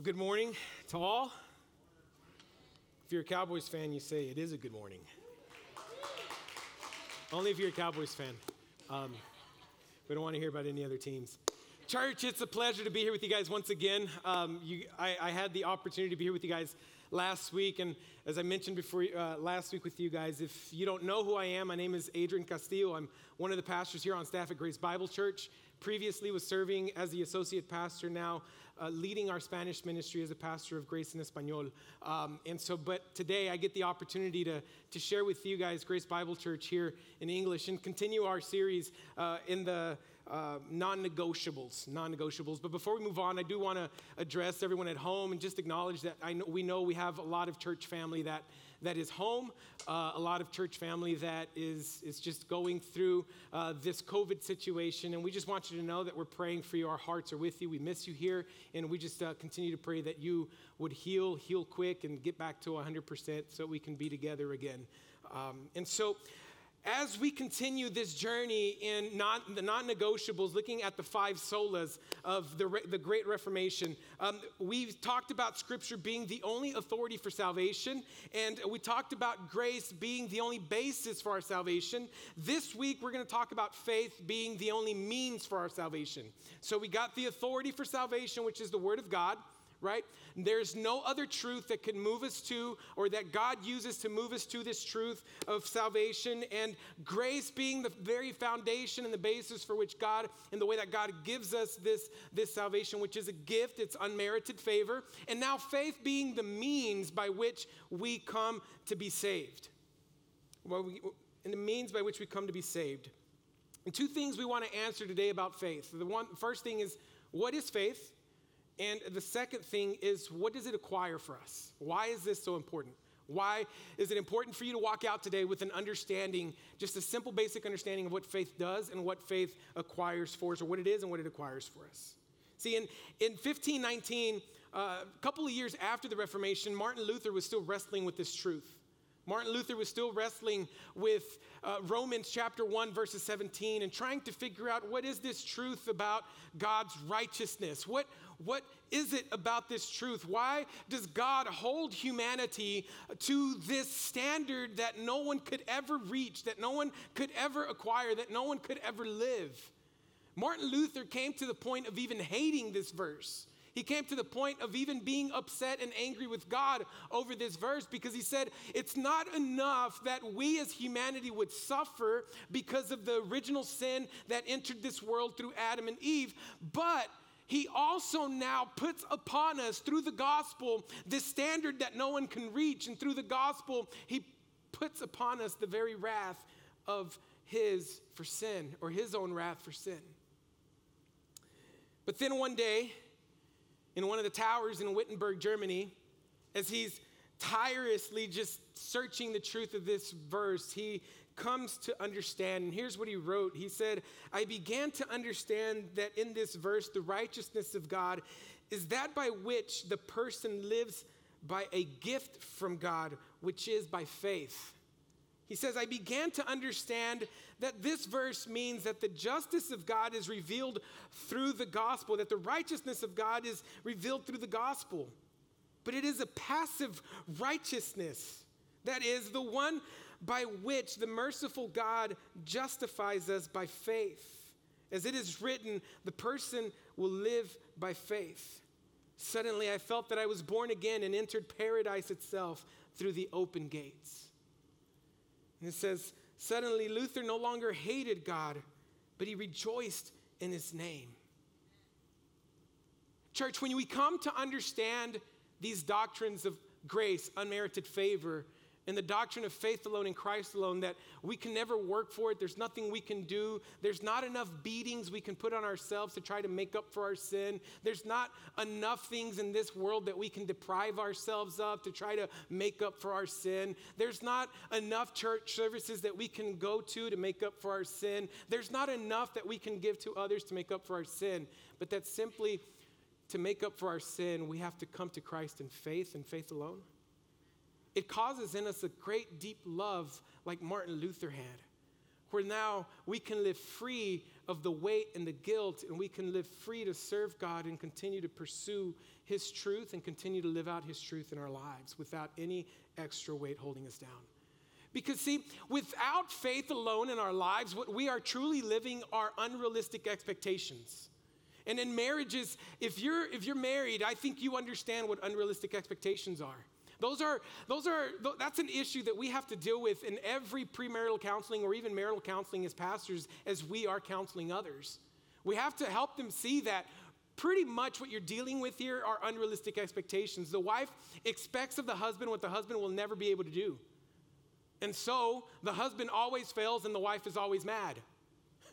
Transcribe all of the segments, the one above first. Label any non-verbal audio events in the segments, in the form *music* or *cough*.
Good morning to all. If you're a Cowboys fan, you say it is a good morning. Only if you're a Cowboys fan. Um, we don't want to hear about any other teams. Church, it's a pleasure to be here with you guys once again. Um, you, I, I, had the opportunity to be here with you guys last week, and as I mentioned before uh, last week with you guys, if you don't know who I am, my name is Adrian Castillo. I'm one of the pastors here on staff at Grace Bible Church previously was serving as the associate pastor, now uh, leading our Spanish ministry as a pastor of Grace in Espanol. Um, and so, but today I get the opportunity to, to share with you guys Grace Bible Church here in English and continue our series uh, in the uh, non negotiables. Non negotiables. But before we move on, I do want to address everyone at home and just acknowledge that I know, we know we have a lot of church family that, that is home, uh, a lot of church family that is, is just going through uh, this COVID situation. And we just want you to know that we're praying for you. Our hearts are with you. We miss you here. And we just uh, continue to pray that you would heal, heal quick, and get back to 100% so we can be together again. Um, and so, as we continue this journey in non, the non negotiables, looking at the five solas of the, the Great Reformation, um, we've talked about Scripture being the only authority for salvation, and we talked about grace being the only basis for our salvation. This week, we're going to talk about faith being the only means for our salvation. So we got the authority for salvation, which is the Word of God right? There's no other truth that can move us to, or that God uses to move us to this truth of salvation, and grace being the very foundation and the basis for which God, and the way that God gives us this, this salvation, which is a gift, it's unmerited favor, and now faith being the means by which we come to be saved. Well, we, and the means by which we come to be saved. And two things we want to answer today about faith. The one, first thing is, what is faith? And the second thing is, what does it acquire for us? Why is this so important? Why is it important for you to walk out today with an understanding, just a simple, basic understanding of what faith does and what faith acquires for us, or what it is and what it acquires for us? See, in, in 1519, uh, a couple of years after the Reformation, Martin Luther was still wrestling with this truth. Martin Luther was still wrestling with uh, Romans chapter 1, verses 17, and trying to figure out what is this truth about God's righteousness? What, what is it about this truth? Why does God hold humanity to this standard that no one could ever reach, that no one could ever acquire, that no one could ever live? Martin Luther came to the point of even hating this verse. He came to the point of even being upset and angry with God over this verse because he said, It's not enough that we as humanity would suffer because of the original sin that entered this world through Adam and Eve, but he also now puts upon us through the gospel this standard that no one can reach. And through the gospel, he puts upon us the very wrath of his for sin, or his own wrath for sin. But then one day, in one of the towers in Wittenberg, Germany, as he's tirelessly just searching the truth of this verse, he comes to understand. And here's what he wrote He said, I began to understand that in this verse, the righteousness of God is that by which the person lives by a gift from God, which is by faith. He says, I began to understand that this verse means that the justice of God is revealed through the gospel, that the righteousness of God is revealed through the gospel. But it is a passive righteousness. That is the one by which the merciful God justifies us by faith. As it is written, the person will live by faith. Suddenly, I felt that I was born again and entered paradise itself through the open gates. And it says, Suddenly Luther no longer hated God, but he rejoiced in his name. Church, when we come to understand these doctrines of grace, unmerited favor, and the doctrine of faith alone in Christ alone that we can never work for it. There's nothing we can do. There's not enough beatings we can put on ourselves to try to make up for our sin. There's not enough things in this world that we can deprive ourselves of to try to make up for our sin. There's not enough church services that we can go to to make up for our sin. There's not enough that we can give to others to make up for our sin. But that simply to make up for our sin, we have to come to Christ in faith and faith alone. It causes in us a great deep love like Martin Luther had, where now we can live free of the weight and the guilt, and we can live free to serve God and continue to pursue His truth and continue to live out His truth in our lives without any extra weight holding us down. Because, see, without faith alone in our lives, what we are truly living are unrealistic expectations. And in marriages, if you're, if you're married, I think you understand what unrealistic expectations are. Those are, those are, that's an issue that we have to deal with in every premarital counseling or even marital counseling as pastors as we are counseling others. We have to help them see that pretty much what you're dealing with here are unrealistic expectations. The wife expects of the husband what the husband will never be able to do. And so the husband always fails and the wife is always mad.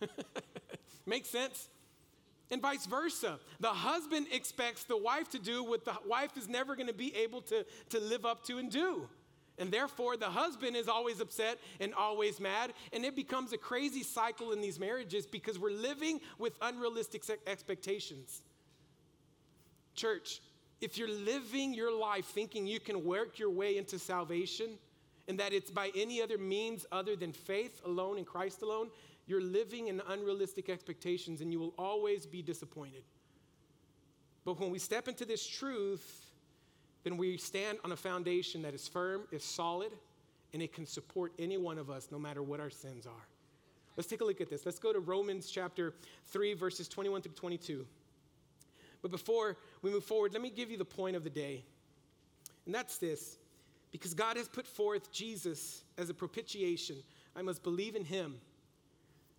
*laughs* Makes sense? And vice versa. The husband expects the wife to do what the wife is never going to be able to, to live up to and do. And therefore, the husband is always upset and always mad. And it becomes a crazy cycle in these marriages because we're living with unrealistic expectations. Church, if you're living your life thinking you can work your way into salvation and that it's by any other means other than faith alone in Christ alone, you're living in unrealistic expectations and you will always be disappointed. But when we step into this truth, then we stand on a foundation that is firm, is solid, and it can support any one of us no matter what our sins are. Let's take a look at this. Let's go to Romans chapter 3, verses 21 through 22. But before we move forward, let me give you the point of the day. And that's this because God has put forth Jesus as a propitiation, I must believe in him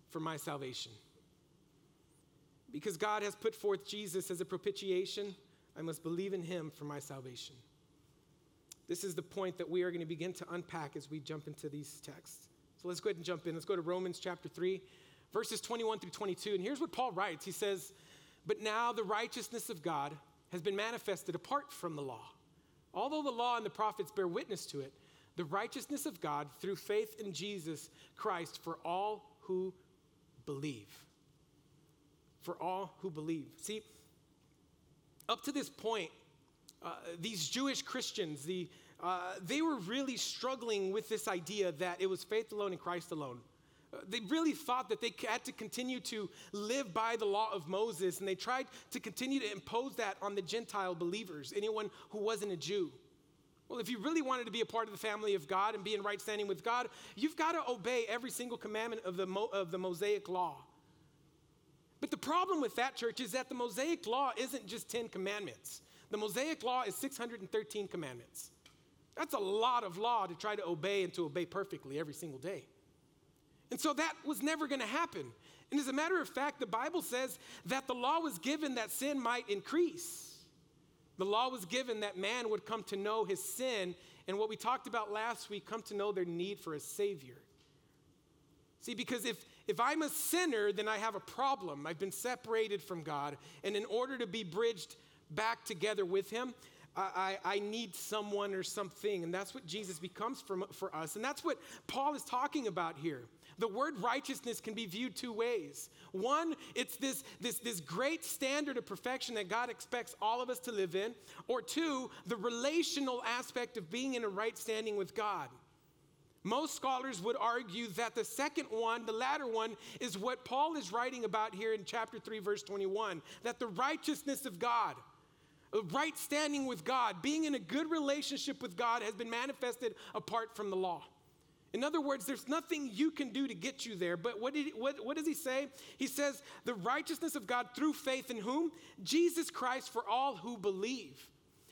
for my salvation. Because God has put forth Jesus as a propitiation, I must believe in him for my salvation. This is the point that we are going to begin to unpack as we jump into these texts. So let's go ahead and jump in. Let's go to Romans chapter 3, verses 21 through 22. And here's what Paul writes He says, But now the righteousness of God has been manifested apart from the law. Although the law and the prophets bear witness to it, the righteousness of God through faith in Jesus Christ for all who believe. For all who believe. See, up to this point, uh, these Jewish Christians, the, uh, they were really struggling with this idea that it was faith alone in Christ alone. Uh, they really thought that they had to continue to live by the law of Moses, and they tried to continue to impose that on the Gentile believers, anyone who wasn't a Jew. Well, if you really wanted to be a part of the family of God and be in right standing with God, you've got to obey every single commandment of the, Mo- of the Mosaic law. But the problem with that, church, is that the Mosaic law isn't just 10 commandments. The Mosaic law is 613 commandments. That's a lot of law to try to obey and to obey perfectly every single day. And so that was never going to happen. And as a matter of fact, the Bible says that the law was given that sin might increase. The law was given that man would come to know his sin and what we talked about last week, come to know their need for a Savior. See, because if, if I'm a sinner, then I have a problem. I've been separated from God. And in order to be bridged back together with Him, I, I, need someone or something. And that's what Jesus becomes for, for us. And that's what Paul is talking about here. The word righteousness can be viewed two ways. One, it's this, this, this great standard of perfection that God expects all of us to live in. Or two, the relational aspect of being in a right standing with God. Most scholars would argue that the second one, the latter one, is what Paul is writing about here in chapter 3, verse 21 that the righteousness of God, right standing with God, being in a good relationship with God, has been manifested apart from the law. In other words, there's nothing you can do to get you there. But what, did, what, what does he say? He says, the righteousness of God through faith in whom? Jesus Christ for all who believe.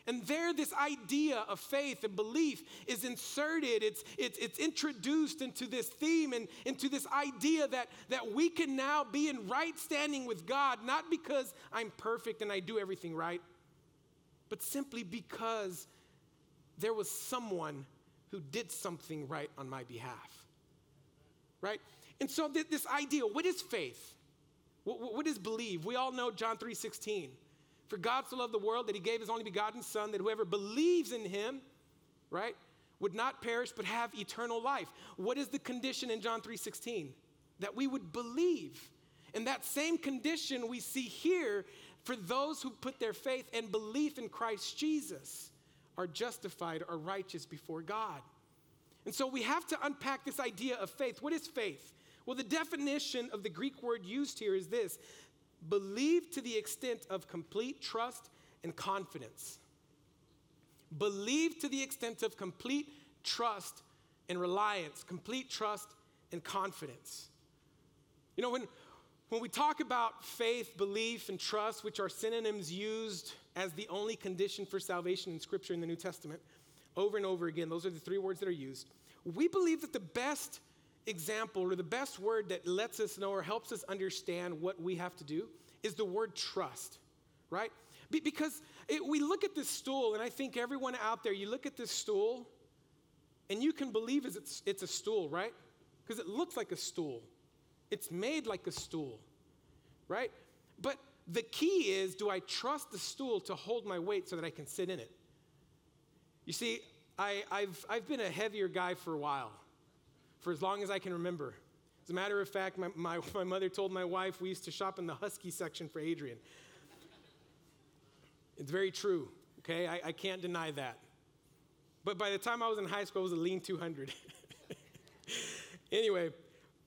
And there, this idea of faith and belief is inserted, it's, it's, it's introduced into this theme and into this idea that, that we can now be in right standing with God, not because I'm perfect and I do everything right, but simply because there was someone who did something right on my behalf. Right? And so th- this idea, what is faith? What, what is believe? We all know John 3:16. For God so loved the world that he gave his only begotten son that whoever believes in him, right, would not perish but have eternal life. What is the condition in John 3:16? That we would believe. And that same condition we see here for those who put their faith and belief in Christ Jesus are justified are righteous before God. And so we have to unpack this idea of faith. What is faith? Well, the definition of the Greek word used here is this believe to the extent of complete trust and confidence. Believe to the extent of complete trust and reliance, complete trust and confidence. You know, when, when we talk about faith, belief, and trust, which are synonyms used as the only condition for salvation in Scripture in the New Testament, over and over again, those are the three words that are used. We believe that the best example or the best word that lets us know or helps us understand what we have to do is the word trust, right? Be- because it, we look at this stool, and I think everyone out there, you look at this stool, and you can believe it's, it's a stool, right? Because it looks like a stool. It's made like a stool, right? But the key is do I trust the stool to hold my weight so that I can sit in it? You see, I, have I've been a heavier guy for a while, for as long as I can remember. As a matter of fact, my, my, *laughs* my mother told my wife we used to shop in the Husky section for Adrian. It's very true, okay? I, I can't deny that. But by the time I was in high school, I was a lean 200. *laughs* anyway,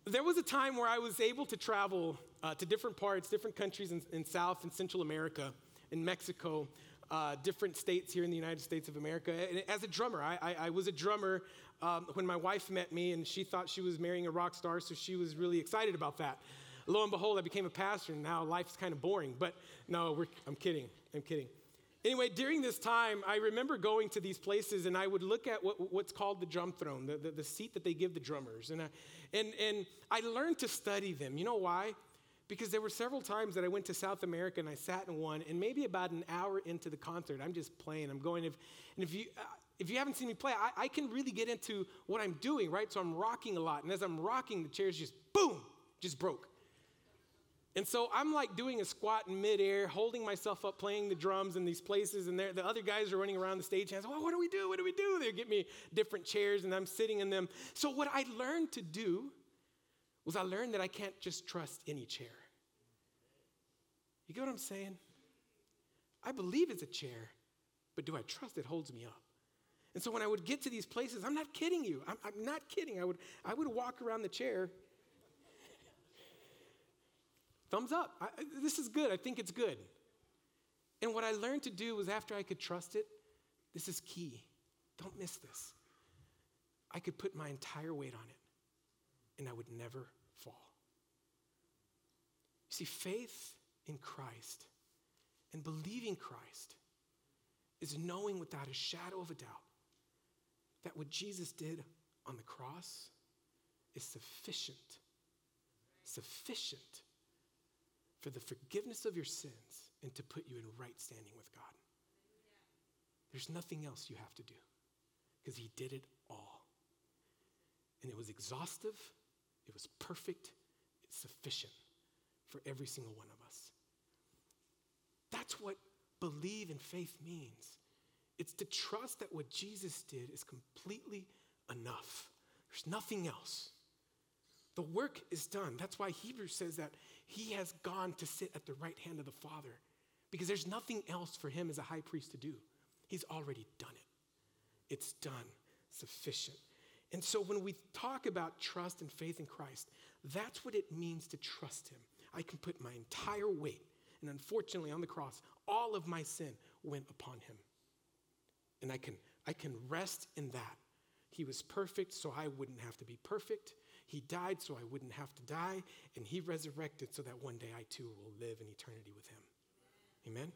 there was a time where I was able to travel uh, to different parts, different countries in, in, South and Central America, in Mexico, uh, different states here in the United States of America. And as a drummer, I, I, I was a drummer um, when my wife met me, and she thought she was marrying a rock star, so she was really excited about that. Lo and behold, I became a pastor, and now life's kind of boring. But no, I'm kidding. I'm kidding. Anyway, during this time, I remember going to these places and I would look at what, what's called the drum throne, the, the, the seat that they give the drummers. And I, and, and I learned to study them. You know why? Because there were several times that I went to South America and I sat in one, and maybe about an hour into the concert, I'm just playing. I'm going, if, and if you, uh, if you haven't seen me play, I, I can really get into what I'm doing, right? So I'm rocking a lot. And as I'm rocking, the chair's just boom, just broke. And so I'm like doing a squat in midair, holding myself up, playing the drums in these places, and the other guys are running around the stage and I say, well, what do we do? What do we do? They get me different chairs and I'm sitting in them. So what I learned to do was I learned that I can't just trust any chair. You get what I'm saying? I believe it's a chair, but do I trust it holds me up? And so when I would get to these places, I'm not kidding you. I'm, I'm not kidding. I would, I would walk around the chair Thumbs up. I, this is good. I think it's good. And what I learned to do was after I could trust it, this is key. Don't miss this. I could put my entire weight on it and I would never fall. You see, faith in Christ and believing Christ is knowing without a shadow of a doubt that what Jesus did on the cross is sufficient. Sufficient for the forgiveness of your sins and to put you in right standing with God. There's nothing else you have to do because He did it all. And it was exhaustive, it was perfect, it's sufficient for every single one of us. That's what believe in faith means. It's to trust that what Jesus did is completely enough. There's nothing else. The work is done. That's why Hebrews says that he has gone to sit at the right hand of the Father because there's nothing else for him as a high priest to do. He's already done it. It's done, sufficient. And so when we talk about trust and faith in Christ, that's what it means to trust him. I can put my entire weight, and unfortunately on the cross, all of my sin went upon him. And I can, I can rest in that. He was perfect, so I wouldn't have to be perfect. He died so I wouldn't have to die, and He resurrected so that one day I too will live in eternity with Him. Amen?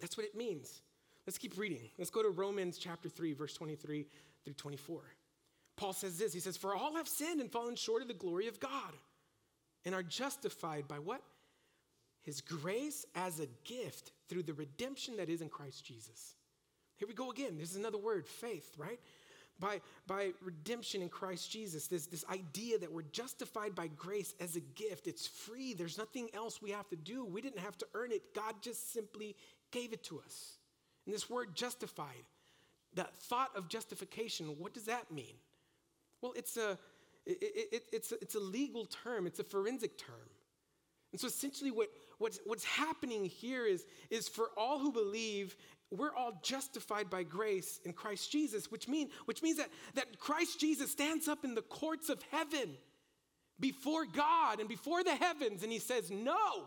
That's what it means. Let's keep reading. Let's go to Romans chapter 3, verse 23 through 24. Paul says this He says, For all have sinned and fallen short of the glory of God, and are justified by what? His grace as a gift through the redemption that is in Christ Jesus. Here we go again. This is another word, faith, right? By, by redemption in Christ Jesus, this, this idea that we're justified by grace as a gift. It's free, there's nothing else we have to do. We didn't have to earn it, God just simply gave it to us. And this word justified, that thought of justification, what does that mean? Well, it's a, it, it, it's, a, it's a legal term, it's a forensic term. And so essentially, what, what's, what's happening here is, is for all who believe we're all justified by grace in Christ Jesus, which, mean, which means that, that Christ Jesus stands up in the courts of heaven before God and before the heavens. And he says, No.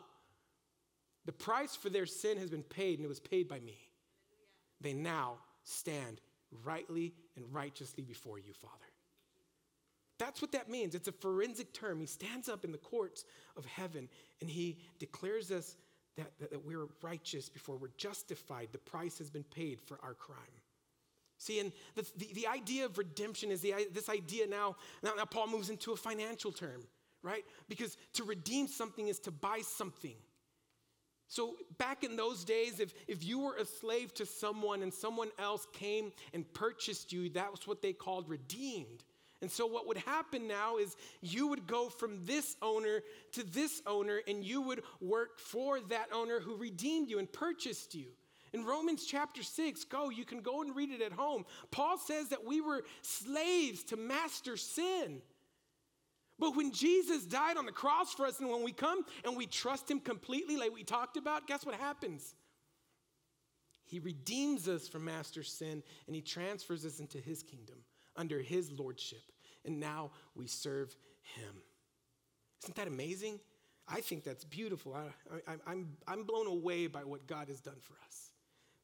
The price for their sin has been paid, and it was paid by me. They now stand rightly and righteously before you, Father. That's what that means. It's a forensic term. He stands up in the courts of heaven and he declares us that, that, that, we're righteous before we're justified. The price has been paid for our crime. See, and the, the, the idea of redemption is the, this idea now, now, now Paul moves into a financial term, right? Because to redeem something is to buy something. So, back in those days, if, if you were a slave to someone and someone else came and purchased you, that was what they called redeemed. And so, what would happen now is you would go from this owner to this owner, and you would work for that owner who redeemed you and purchased you. In Romans chapter 6, go, you can go and read it at home. Paul says that we were slaves to master sin. But when Jesus died on the cross for us, and when we come and we trust Him completely, like we talked about, guess what happens? He redeems us from master sin and He transfers us into His kingdom under His lordship. And now we serve Him. Isn't that amazing? I think that's beautiful. I, am I'm, I'm blown away by what God has done for us.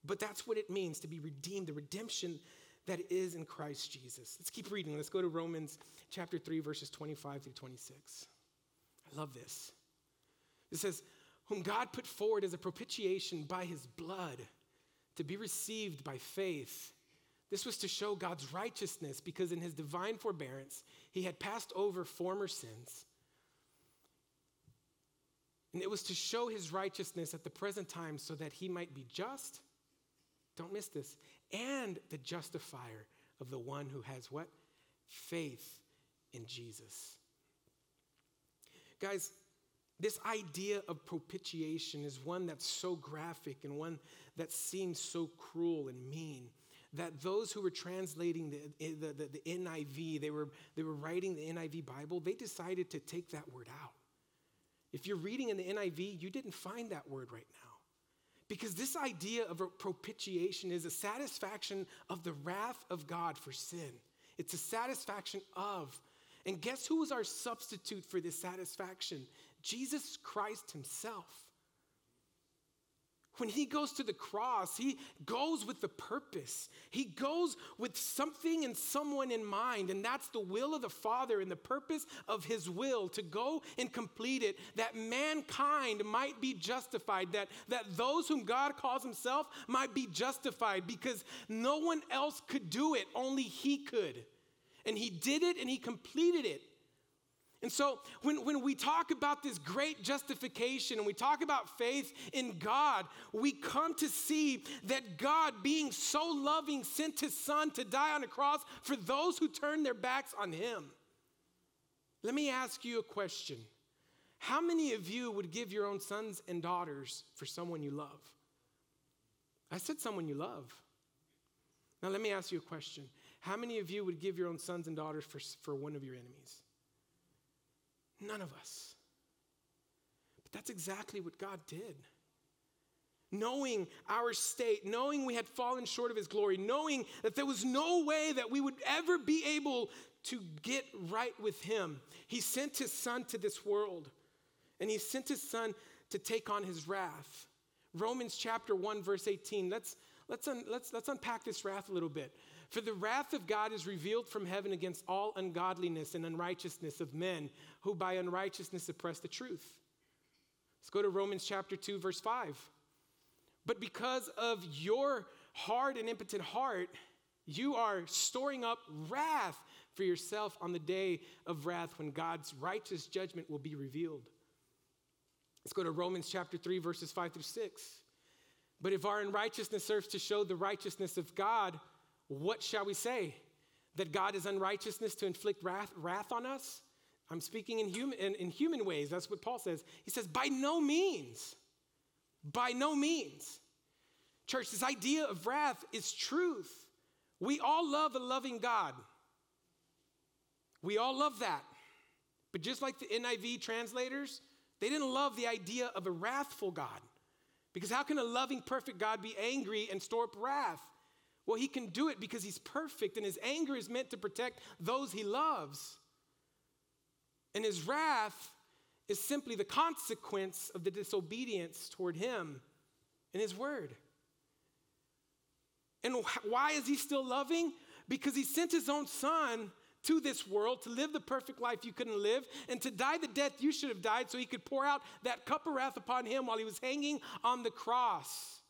But that's what it means to be redeemed, the redemption that is in Christ Jesus. Let's keep reading. Let's go to Romans chapter 3, verses 25 through 26. I love this. It says, Whom God put forward as a propitiation by his blood to be received by faith. This was to show God's righteousness because in his divine forbearance, he had passed over former sins. And it was to show his righteousness at the present time so that he might be just. Don't miss this and the justifier of the one who has what? Faith in Jesus. Guys, this idea of propitiation is one that's so graphic and one that seems so cruel and mean that those who were translating the, eh, the, the, the, NIV, they were, they were writing the NIV Bible, they decided to take that word out. If you're reading in the NIV, you didn't find that word right now. Because this idea of propitiation is a satisfaction of the wrath of God for sin. It's a satisfaction of. And guess who was our substitute for this satisfaction? Jesus Christ Himself. When he goes to the cross, he goes with the purpose. He goes with something and someone in mind, and that's the will of the Father and the purpose of his will to go and complete it, that mankind might be justified, that, that those whom God calls himself might be justified, because no one else could do it, only he could. And he did it and he completed it. And so, when, when we talk about this great justification and we talk about faith in God, we come to see that God, being so loving, sent his son to die on a cross for those who turn their backs on him. Let me ask you a question How many of you would give your own sons and daughters for someone you love? I said someone you love. Now, let me ask you a question How many of you would give your own sons and daughters for, for one of your enemies? None of us. But that's exactly what God did. Knowing our state, knowing we had fallen short of His glory, knowing that there was no way that we would ever be able to get right with Him, He sent His Son to this world. And He sent His Son to take on His wrath. Romans chapter 1, verse 18. Let's, let's, un, let's, let's unpack this wrath a little bit. For the wrath of God is revealed from heaven against all ungodliness and unrighteousness of men who by unrighteousness suppress the truth. Let's go to Romans chapter 2, verse 5. But because of your hard and impotent heart, you are storing up wrath for yourself on the day of wrath when God's righteous judgment will be revealed. Let's go to Romans chapter 3, verses 5 through 6. But if our unrighteousness serves to show the righteousness of God, what shall we say? That God is unrighteousness to inflict wrath, wrath on us? I'm speaking in human, in, in human ways. That's what Paul says. He says, by no means. By no means. Church, this idea of wrath is truth. We all love a loving God. We all love that. But just like the NIV translators, they didn't love the idea of a wrathful God. Because how can a loving, perfect God be angry and store up wrath? Well, he can do it because he's perfect and his anger is meant to protect those he loves. And his wrath is simply the consequence of the disobedience toward him and his word. And why is he still loving? Because he sent his own son to this world to live the perfect life you couldn't live and to die the death you should have died so he could pour out that cup of wrath upon him while he was hanging on the cross.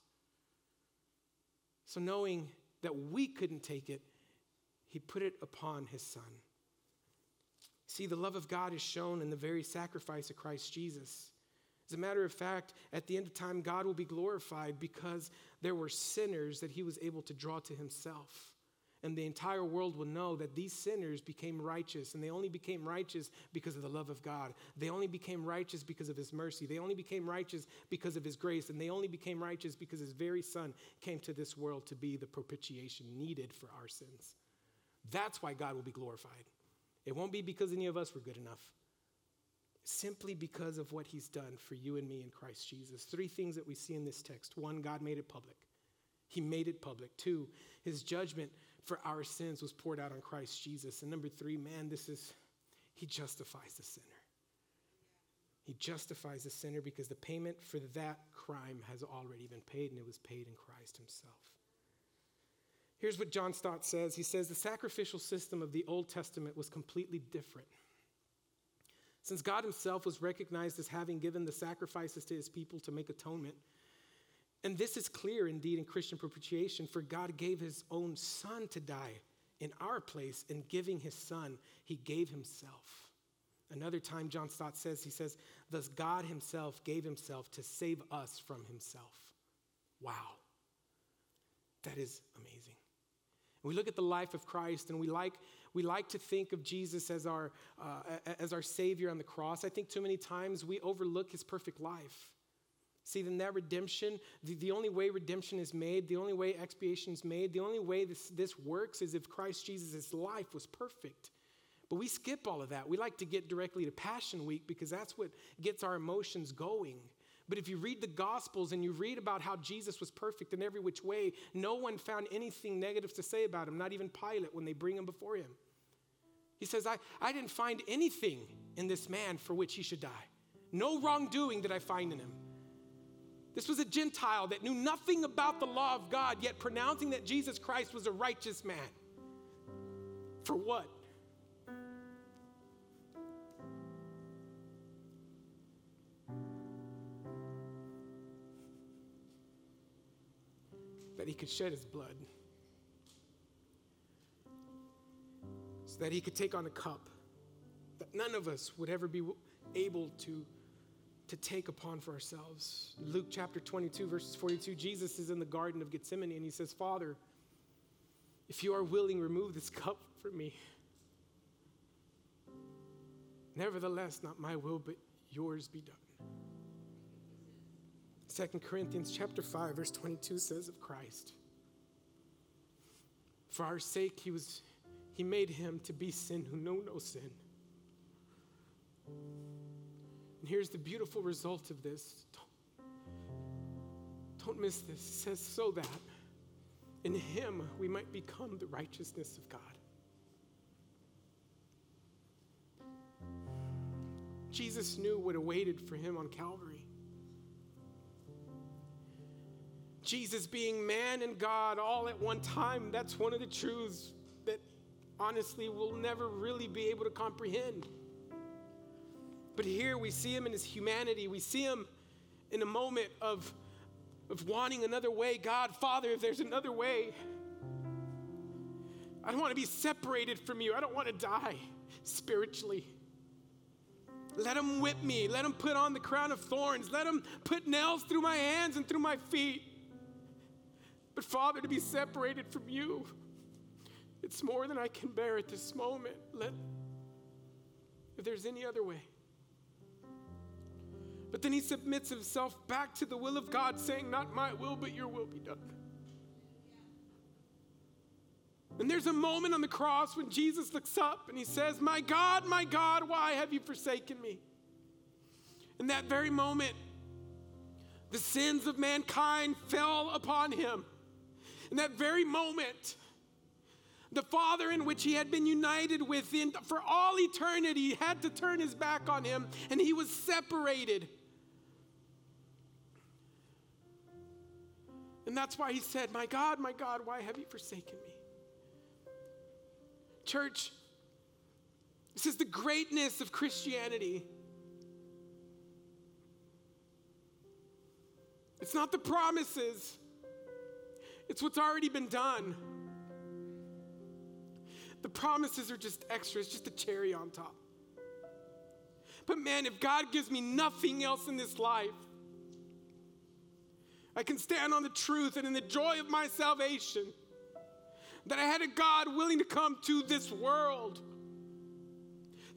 So, knowing that we couldn't take it, he put it upon his son. See, the love of God is shown in the very sacrifice of Christ Jesus. As a matter of fact, at the end of time, God will be glorified because there were sinners that he was able to draw to himself. And the entire world will know that these sinners became righteous, and they only became righteous because of the love of God. They only became righteous because of his mercy. They only became righteous because of his grace, and they only became righteous because his very son came to this world to be the propitiation needed for our sins. That's why God will be glorified. It won't be because any of us were good enough. Simply because of what he's done for you and me in Christ Jesus. Three things that we see in this text. One, God made it public. He made it public. Two, his judgment for our sins was poured out on Christ Jesus. And number three, man, this is, he justifies the sinner. He justifies the sinner because the payment for that crime has already been paid, and it was paid in Christ himself. Here's what John Stott says He says, The sacrificial system of the Old Testament was completely different. Since God Himself was recognized as having given the sacrifices to His people to make atonement, and this is clear indeed in Christian propitiation, for God gave His own Son to die in our place, in giving His Son, He gave Himself. Another time, John Stott says, He says, Thus God Himself gave Himself to save us from Himself. Wow. That is amazing. We look at the life of Christ and we like, we like to think of Jesus as our, uh, as our Savior on the cross. I think too many times we overlook his perfect life. See, in that redemption, the, the only way redemption is made, the only way expiation is made, the only way this, this works is if Christ Jesus' life was perfect. But we skip all of that. We like to get directly to Passion Week because that's what gets our emotions going. But if you read the Gospels and you read about how Jesus was perfect in every which way, no one found anything negative to say about him, not even Pilate when they bring him before him. He says, I, I didn't find anything in this man for which he should die. No wrongdoing did I find in him. This was a Gentile that knew nothing about the law of God, yet pronouncing that Jesus Christ was a righteous man. For what? that he could shed his blood, so that he could take on a cup that none of us would ever be able to, to take upon for ourselves. Luke chapter 22, verses 42, Jesus is in the Garden of Gethsemane and he says, Father, if you are willing, remove this cup from me. Nevertheless, not my will, but yours be done. Second Corinthians chapter 5 verse 22 says of Christ For our sake he was he made him to be sin who knew no sin. Here's the beautiful result of this. Don't, don't miss this. It says so that in him we might become the righteousness of God. Jesus knew what awaited for him on Calvary. Jesus being man and God all at one time, that's one of the truths that honestly we'll never really be able to comprehend. But here we see him in his humanity. We see him in a moment of, of wanting another way. God, Father, if there's another way, I don't want to be separated from you. I don't want to die spiritually. Let him whip me. Let him put on the crown of thorns. Let him put nails through my hands and through my feet. But Father, to be separated from you, it's more than I can bear at this moment. Let, if there's any other way. But then he submits himself back to the will of God, saying, Not my will, but your will be done. And there's a moment on the cross when Jesus looks up and he says, My God, my God, why have you forsaken me? In that very moment, the sins of mankind fell upon him. In that very moment, The Father in which he had been united with for all eternity had to turn his back on him, and he was separated. And that's why he said, My God, my God, why have you forsaken me? Church, this is the greatness of Christianity. It's not the promises, it's what's already been done. The promises are just extras, just a cherry on top. But man, if God gives me nothing else in this life, I can stand on the truth and in the joy of my salvation that I had a God willing to come to this world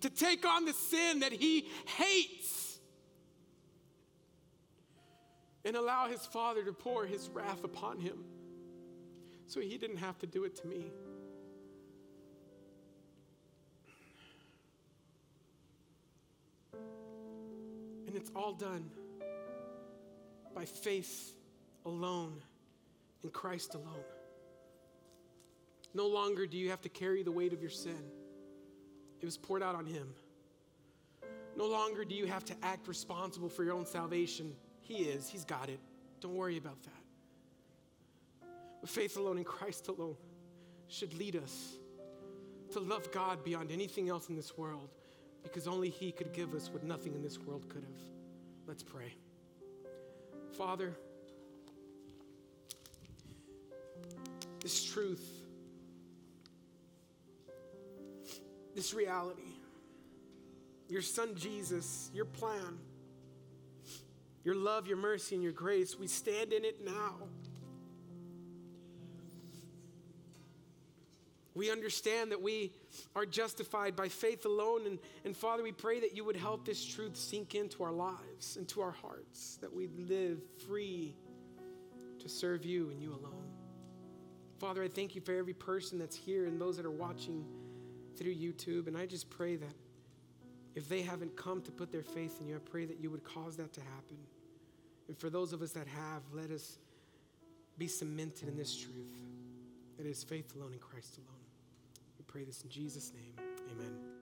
to take on the sin that he hates and allow his father to pour his wrath upon him so he didn't have to do it to me. And it's all done by faith alone in Christ alone. No longer do you have to carry the weight of your sin, it was poured out on Him. No longer do you have to act responsible for your own salvation. He is, He's got it. Don't worry about that. But faith alone in Christ alone should lead us to love God beyond anything else in this world because only He could give us what nothing in this world could have. Let's pray. Father, this truth, this reality, your son Jesus, your plan, your love, your mercy, and your grace, we stand in it now. We understand that we are justified by faith alone. And, and Father, we pray that you would help this truth sink into our lives, into our hearts, that we live free to serve you and you alone. Father, I thank you for every person that's here and those that are watching through YouTube. And I just pray that if they haven't come to put their faith in you, I pray that you would cause that to happen. And for those of us that have, let us be cemented in this truth. It is faith alone in Christ alone. We pray this in Jesus' name. Amen.